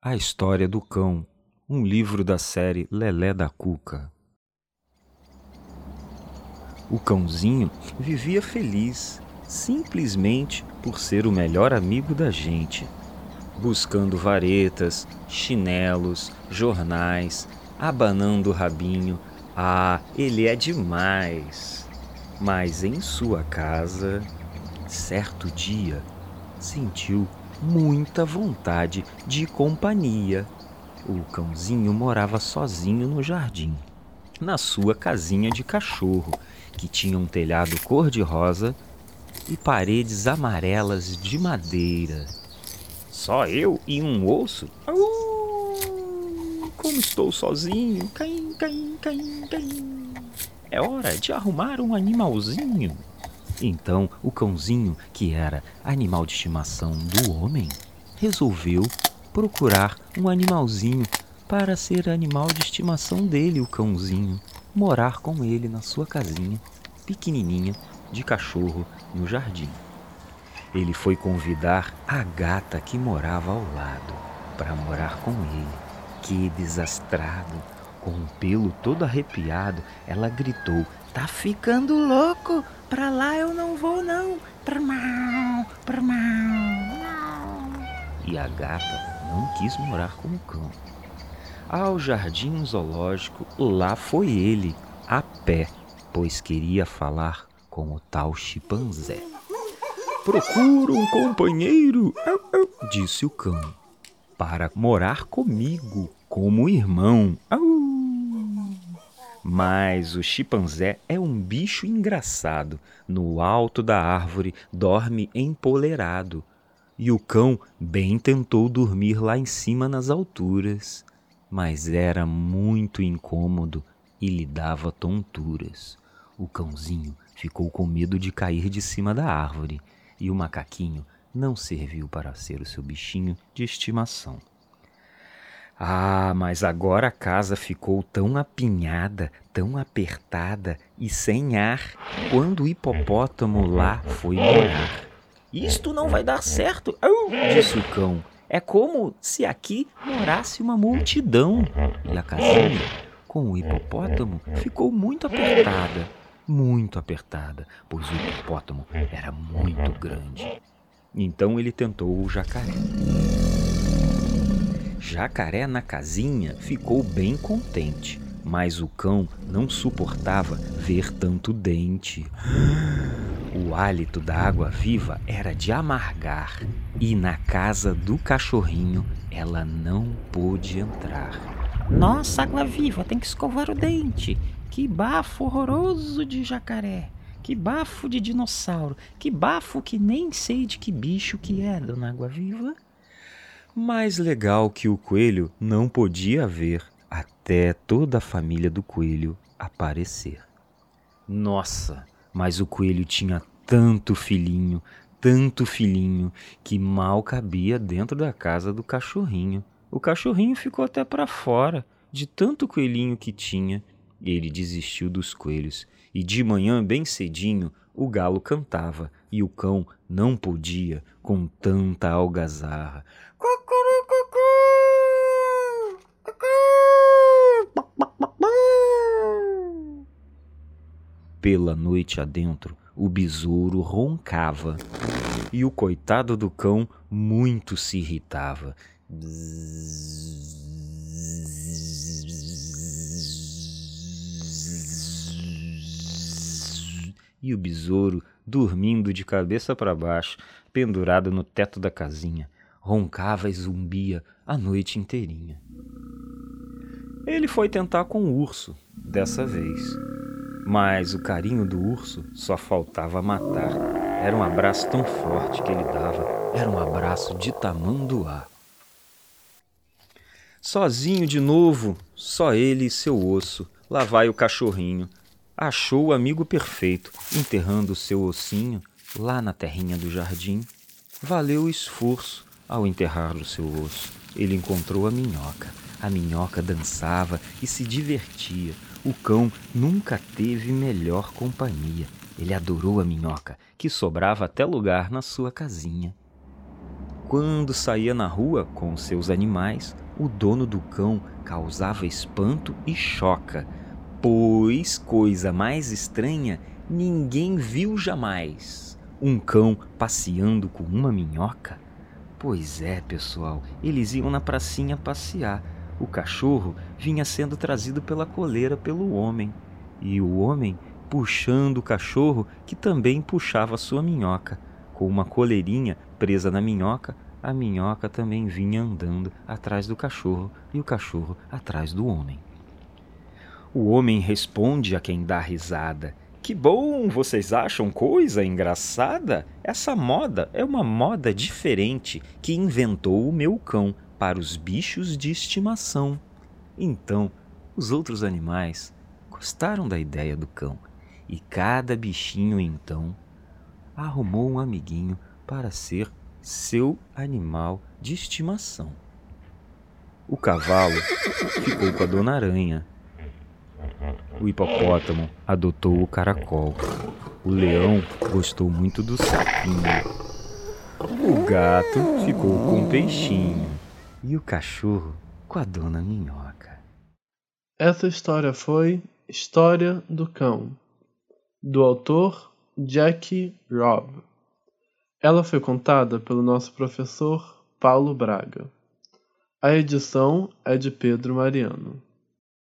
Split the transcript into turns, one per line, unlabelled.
A História do Cão, um livro da série Lelé da Cuca. O cãozinho vivia feliz, simplesmente por ser o melhor amigo da gente, buscando varetas, chinelos, jornais, abanando o rabinho. Ah, ele é demais! Mas em sua casa, certo dia, sentiu muita vontade de companhia. O cãozinho morava sozinho no jardim, na sua casinha de cachorro, que tinha um telhado cor-de-rosa e paredes amarelas de madeira. Só eu e um osso? Uh, como estou sozinho? Caim, caim, caim, caim. É hora de arrumar um animalzinho. Então o cãozinho, que era animal de estimação do homem, resolveu procurar um animalzinho para ser animal de estimação dele, o cãozinho, morar com ele na sua casinha pequenininha de cachorro no jardim. Ele foi convidar a gata que morava ao lado para morar com ele. Que desastrado! Com o pelo todo arrepiado, ela gritou: Tá ficando louco! Pra lá eu não vou, não! E a gata não quis morar com o cão. Ao jardim zoológico, lá foi ele, a pé, pois queria falar com o tal chimpanzé. Procuro um companheiro, disse o cão, para morar comigo como irmão. Mas o chimpanzé é um bicho engraçado. No alto da árvore dorme empolerado. E o cão bem tentou dormir lá em cima nas alturas, mas era muito incômodo e lhe dava tonturas. O cãozinho ficou com medo de cair de cima da árvore e o macaquinho não serviu para ser o seu bichinho de estimação. Ah, mas agora a casa ficou tão apinhada, tão apertada e sem ar quando o hipopótamo lá foi morar. Isto não vai dar certo, disse o cão. É como se aqui morasse uma multidão. E a casinha, com o hipopótamo, ficou muito apertada. Muito apertada, pois o hipopótamo era muito grande. Então ele tentou o jacaré. Jacaré na casinha ficou bem contente, mas o cão não suportava ver tanto dente. O hálito da água viva era de amargar, e na casa do cachorrinho ela não pôde entrar. Nossa, água viva, tem que escovar o dente. Que bafo horroroso de jacaré. Que bafo de dinossauro. Que bafo que nem sei de que bicho que é, dona Água Viva. Mais legal que o coelho não podia ver até toda a família do coelho aparecer. Nossa, mas o coelho tinha tanto filhinho, tanto filhinho, que mal cabia dentro da casa do cachorrinho. O cachorrinho ficou até para fora, de tanto coelhinho que tinha. Ele desistiu dos coelhos, e de manhã, bem cedinho, o galo cantava, e o cão não podia com tanta algazarra. Pela noite adentro, o besouro roncava e o coitado do cão muito se irritava. E o besouro, dormindo de cabeça para baixo, pendurado no teto da casinha, roncava e zumbia a noite inteirinha. Ele foi tentar com o urso, dessa vez. Mas o carinho do urso só faltava matar. Era um abraço tão forte que ele dava, era um abraço de tamanduá. Sozinho de novo, só ele e seu osso. Lá vai o cachorrinho. Achou o amigo perfeito, enterrando o seu ossinho lá na terrinha do jardim. Valeu o esforço ao enterrar o seu osso. Ele encontrou a minhoca. A minhoca dançava e se divertia. O cão nunca teve melhor companhia. Ele adorou a minhoca, que sobrava até lugar na sua casinha. Quando saía na rua com seus animais, o dono do cão causava espanto e choca, pois coisa mais estranha ninguém viu jamais. Um cão passeando com uma minhoca? Pois é, pessoal, eles iam na pracinha passear. O cachorro vinha sendo trazido pela coleira pelo homem, e o homem puxando o cachorro que também puxava sua minhoca. Com uma coleirinha presa na minhoca, a minhoca também vinha andando atrás do cachorro e o cachorro atrás do homem. O homem responde a quem dá risada: Que bom, vocês acham coisa engraçada? Essa moda é uma moda diferente que inventou o meu cão para os bichos de estimação. Então, os outros animais gostaram da ideia do cão e cada bichinho então arrumou um amiguinho para ser seu animal de estimação. O cavalo ficou com a dona Aranha. O hipopótamo adotou o caracol. O leão gostou muito do sapinho. O gato ficou com o peixinho. E o cachorro com a dona Minhoca.
Essa história foi História do Cão, do autor Jack Robb. Ela foi contada pelo nosso professor Paulo Braga. A edição é de Pedro Mariano.